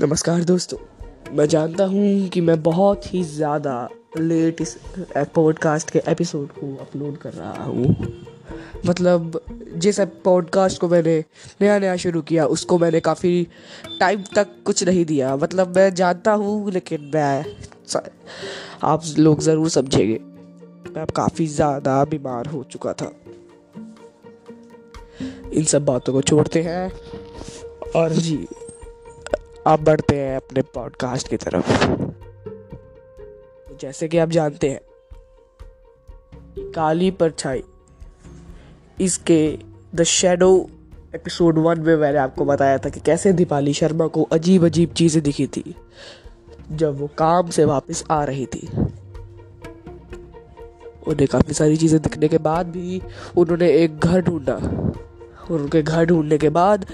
नमस्कार दोस्तों, मैं जानता हूँ कि मैं बहुत ही ज़्यादा लेट इस पॉडकास्ट के एपिसोड को अपलोड कर रहा हूँ। मतलब जिस पॉडकास्ट को मैंने नया नया शुरू किया, उसको मैंने काफ़ी टाइम तक कुछ नहीं दिया। मतलब मैं जानता हूँ, लेकिन मैं आप लोग ज़रूर समझेंगे, मैं काफ़ी ज़्यादा बीमार हो चुका था। इन सब बातों को छोड़ते हैं। और जी आप बढ़ते हैं अपने पॉडकास्ट की तरफ़। जैसे कि आप जानते हैं, काली परछाई, इसके द शेडो एपिसोड वन में मैंने आपको बताया था कि कैसे दीपाली शर्मा को अजीब अजीब चीज़ें दिखी थी, जब वो काम से वापस आ रही थी। उन्हें काफ़ी सारी चीज़ें दिखने के बाद भी उन्होंने एक घर ढूंढा और उनके घर ढूँढने के बाद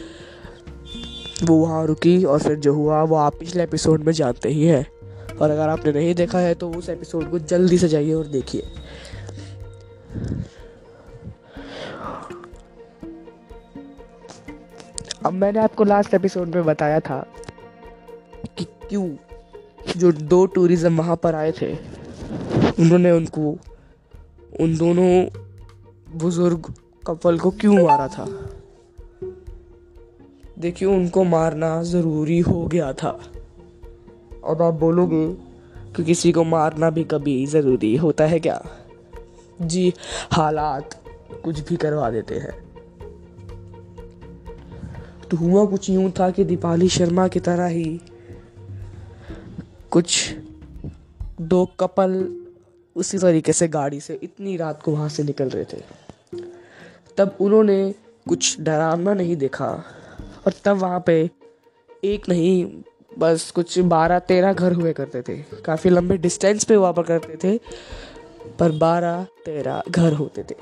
वो वहाँ रुकी और फिर जो हुआ, वो आप पिछले एपिसोड में जानते ही हैं। और अगर आपने नहीं देखा है तो उस एपिसोड को जल्दी से जाइए और देखिए। अब मैंने आपको लास्ट एपिसोड में बताया था कि क्यों जो दो टूरिज़्म वहाँ पर आए थे, उन्होंने उनको, उन दोनों बुज़ुर्ग कपल को क्यों मारा था? देखिए, उनको मारना ज़रूरी हो गया था। अब आप बोलोगे कि किसी को मारना भी कभी ज़रूरी होता है क्या? जी, हालात कुछ भी करवा देते हैं। तो हुआ कुछ यूँ था कि दीपाली शर्मा की तरह ही कुछ दो कपल उसी तरीके से गाड़ी से इतनी रात को वहाँ से निकल रहे थे। तब उन्होंने कुछ डरावना नहीं देखा। और तब वहाँ पे एक नहीं, बस कुछ बारह, तेरह घर हुए करते थे। काफ़ी लंबे डिस्टेंस पे हुआ करते थे, पर बारह, तेरह घर होते थे।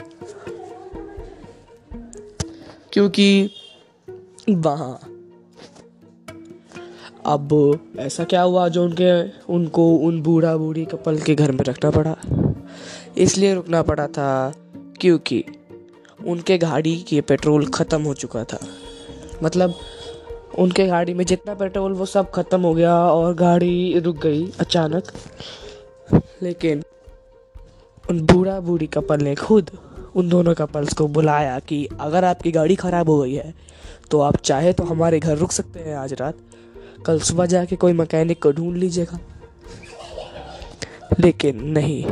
क्योंकि वहाँ अब ऐसा क्या हुआ जो उनके, उनको उन बूढ़ा बूढ़ी कपल के घर में रखना पड़ा? इसलिए रुकना पड़ा था क्योंकि उनके गाड़ी के पेट्रोल ख़त्म हो चुका था। मतलब उनके गाड़ी में जितना पेट्रोल, वो सब ख़त्म हो गया और गाड़ी रुक गई अचानक। लेकिन उन बूढ़ा बूढ़ी कपल ने खुद उन दोनों कपल्स को बुलाया कि अगर आपकी गाड़ी ख़राब हो गई है तो आप चाहे तो हमारे घर रुक सकते हैं आज रात। कल सुबह जाके कोई मैकेनिक को ढूंढ लीजिएगा। लेकिन नहीं,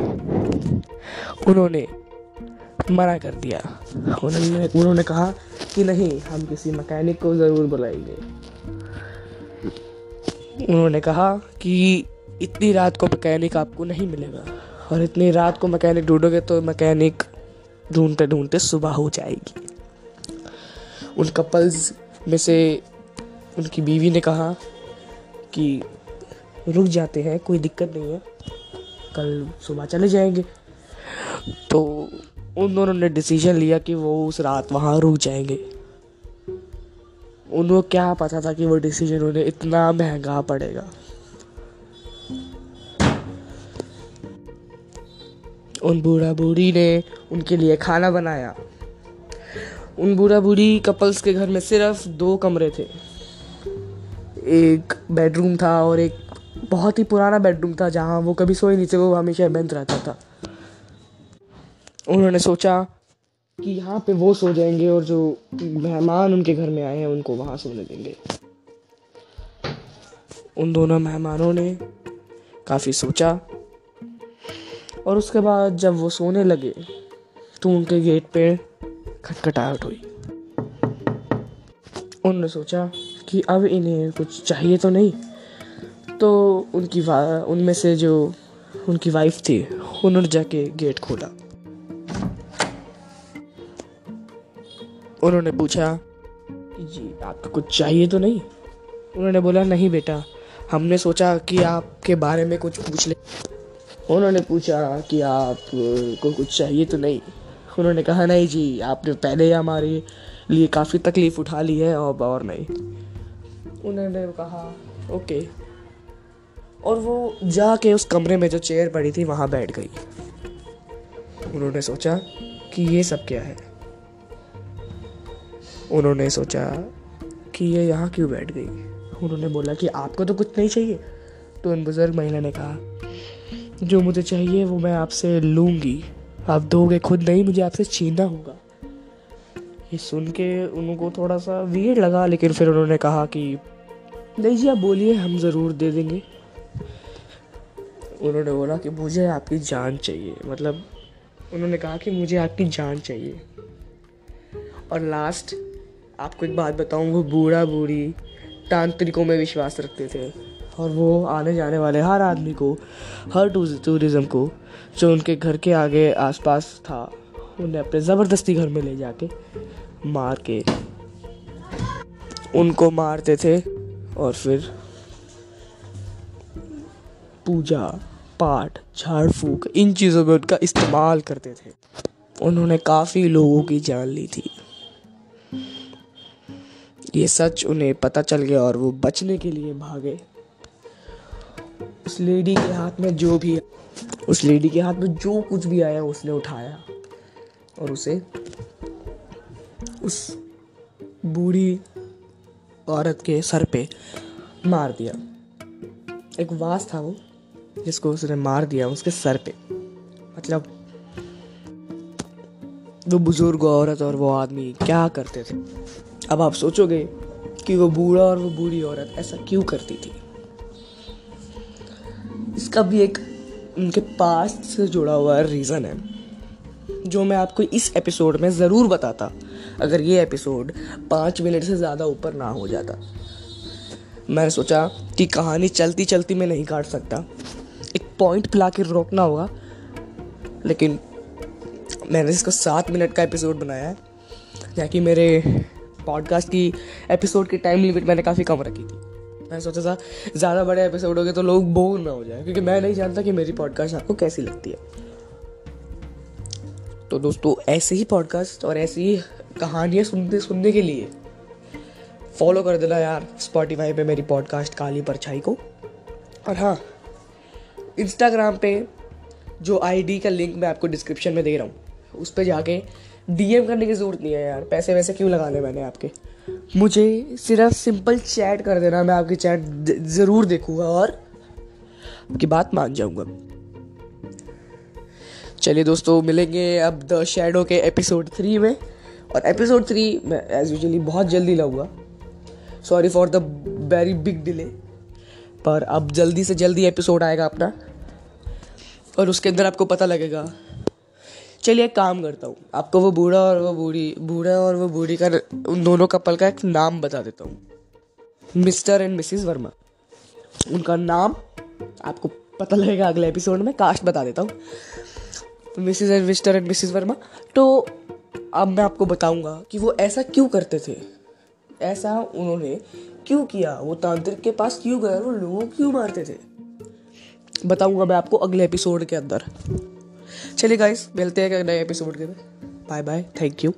उन्होंने मना कर दिया। उन्होंने उन्होंने कहा कि नहीं, हम किसी मैकेनिक को ज़रूर बुलाएँगे। उन्होंने कहा कि इतनी रात को मैकेनिक आपको नहीं मिलेगा और इतनी रात को मैकेनिक ढूंढोगे तो मैकेनिक ढूंढते ढूंढते सुबह हो जाएगी। उन कपल्स में से उनकी बीवी ने कहा कि रुक जाते हैं, कोई दिक्कत नहीं है, कल सुबह चले जाएँगे। तो उन दोनों ने डिसीज़न लिया कि वो उस रात वहाँ रुक जाएँगे। उनको क्या पता था कि वो डिसीज़न उन्हें इतना महँगा पड़ेगा। उन बूढ़ा बूढ़ी ने उनके लिए खाना बनाया। उन बूढ़ा बूढ़ी कपल्स के घर में सिर्फ़ दो कमरे थे। एक बेडरूम था और एक बहुत ही पुराना बेडरूम था जहाँ वो कभी सोए नहीं थे, वो हमेशा बंद रहता था। उन्होंने सोचा कि यहाँ पे वो सो जाएँगे और जो मेहमान उनके घर में आए हैं उनको वहाँ सोने देंगे। उन दोनों मेहमानों ने काफ़ी सोचा और उसके बाद जब वो सोने लगे तो उनके गेट पे खटखटाहट हुई। उन्होंने सोचा कि अब इन्हें कुछ चाहिए तो नहीं तो उनकी उनमें से जो उनकी वाइफ थी उन्होंने जाके गेट खोला। उन्होंने पूछा जी आपको कुछ चाहिए तो नहीं? उन्होंने बोला, नहीं बेटा, हमने सोचा कि आपके बारे में कुछ पूछ ले। उन्होंने पूछा कि आप को कुछ चाहिए तो नहीं। उन्होंने कहा, नहीं जी, आपने पहले ही हमारे लिए काफ़ी तकलीफ़ उठा ली है और और नहीं। उन्होंने कहा, ओके। और वो जाके उस कमरे में जो चेयर पड़ी थी, वहाँ बैठ गई। उन्होंने सोचा कि ये सब क्या है? उन्होंने सोचा कि ये यहाँ क्यों बैठ गई? उन्होंने बोला कि आपको तो कुछ नहीं चाहिए। तो उन बुज़ुर्ग महिला ने कहा, जो मुझे चाहिए वो मैं आपसे लूँगी। आप दोगे खुद नहीं, मुझे आपसे छीनना होगा। ये सुन के उनको थोड़ा सा वीर लगा, लेकिन फिर उन्होंने कहा कि, नहीं जी, आप बोलिए, हम ज़रूर दे देंगे। उन्होंने बोला कि, मुझे आपकी जान चाहिए। मतलब उन्होंने कहा कि, मुझे आपकी जान चाहिए। और लास्ट आपको एक बात बताऊँ, वो बूढ़ा बूढ़ी तांत्रिकों में विश्वास रखते थे। और वो आने जाने वाले हर आदमी को, हर टूरिज़्म को, जो उनके घर के आगे आसपास था, उन्हें अपने ज़बरदस्ती घर में ले जाके मार के उनको मारते थे। और फिर पूजा, पाठ झाड़ फूक इन चीज़ों में उनका इस्तेमाल करते थे। उन्होंने काफ़ी लोगों की जान ली थी। ये सच उन्हें पता चल गया और वो बचने के लिए भागे। उस लेडी के हाथ में जो भी उस लेडी के हाथ में जो कुछ भी आया, उसने उठाया। और उसे उस बूढ़ी औरत के सर पे मार दिया। एक वास था वो, जिसको उसने मार दिया उसके सर पे। मतलब वो बुज़ुर्ग औरत और वो आदमी क्या करते थे? अब आप सोचोगे कि वो बूढ़ा और वो बूढ़ी औरत ऐसा क्यों करती थी? इसका भी एक उनके पास्ट से जुड़ा हुआ रीज़न है, जो मैं आपको इस एपिसोड में ज़रूर बताता, अगर ये एपिसोड पाँच मिनट से ज़्यादा ऊपर ना हो जाता। मैंने सोचा कि कहानी चलती चलती मैं नहीं काट सकता। एक पॉइंट पिला के रोकना होगा, लेकिन मैंने इसको सात मिनट का एपिसोड बनाया है ताकि मेरे पॉडकास्ट की एपिसोड की टाइम लिमिट मैंने काफ़ी कम रखी थी। मैं सोचा था, ज़्यादा बड़े एपिसोड हो गए तो लोग बोर ना हो जाए, क्योंकि मैं नहीं जानता कि मेरी पॉडकास्ट आपको कैसी लगती है। तो दोस्तों, ऐसे ही पॉडकास्ट और ऐसी ही कहानियाँ सुनते सुनने के लिए फॉलो कर देना यार स्पॉटीफाई पे मेरी पॉडकास्ट काली परछाई को। और हाँ इंस्टाग्राम पे जो आईडी का लिंक मैं आपको डिस्क्रिप्शन में दे रहा हूँ, उस पर जाके डीएम करने की ज़रूरत नहीं है यार। पैसे वैसे क्यों लगाने मैंने आपके? मुझे सिर्फ़ सिंपल चैट कर देना, मैं आपकी चैट ज़रूर देखूँगा और आपकी बात मान जाऊँगा। चलिए दोस्तों, मिलेंगे अब द शेडो के एपिसोड थ्री में। और एपिसोड थ्री मैं एज यूजली बहुत जल्दी लाऊँगा। Sorry for the very big delay पर अब जल्दी से जल्दी एपिसोड आएगा अपना। और उसके अंदर आपको पता लगेगा चलिए एक काम करता हूँ। आपको वो बूढ़ा और वो बूढ़ी, बूढ़ा और वो बूढ़ी का, उन दोनों कपल का एक नाम बता देता हूँ। Mr and Mrs Verma. उनका नाम आपको पता लगेगा अगले एपिसोड में, कास्ट बता देता हूँ। Mrs and, Mr and Mrs Verma. तो अब मैं आपको बताऊँगा कि वो ऐसा क्यों करते थे? ऐसा उन्होंने क्यों किया? वो तांत्रिक के पास क्यों गए वो लोगों क्यों मारते थे? बताऊँगा मैं आपको अगले एपिसोड के अंदर। चलिए गाइस मिलते हैं नए एपिसोड के में बाय बाय थैंक यू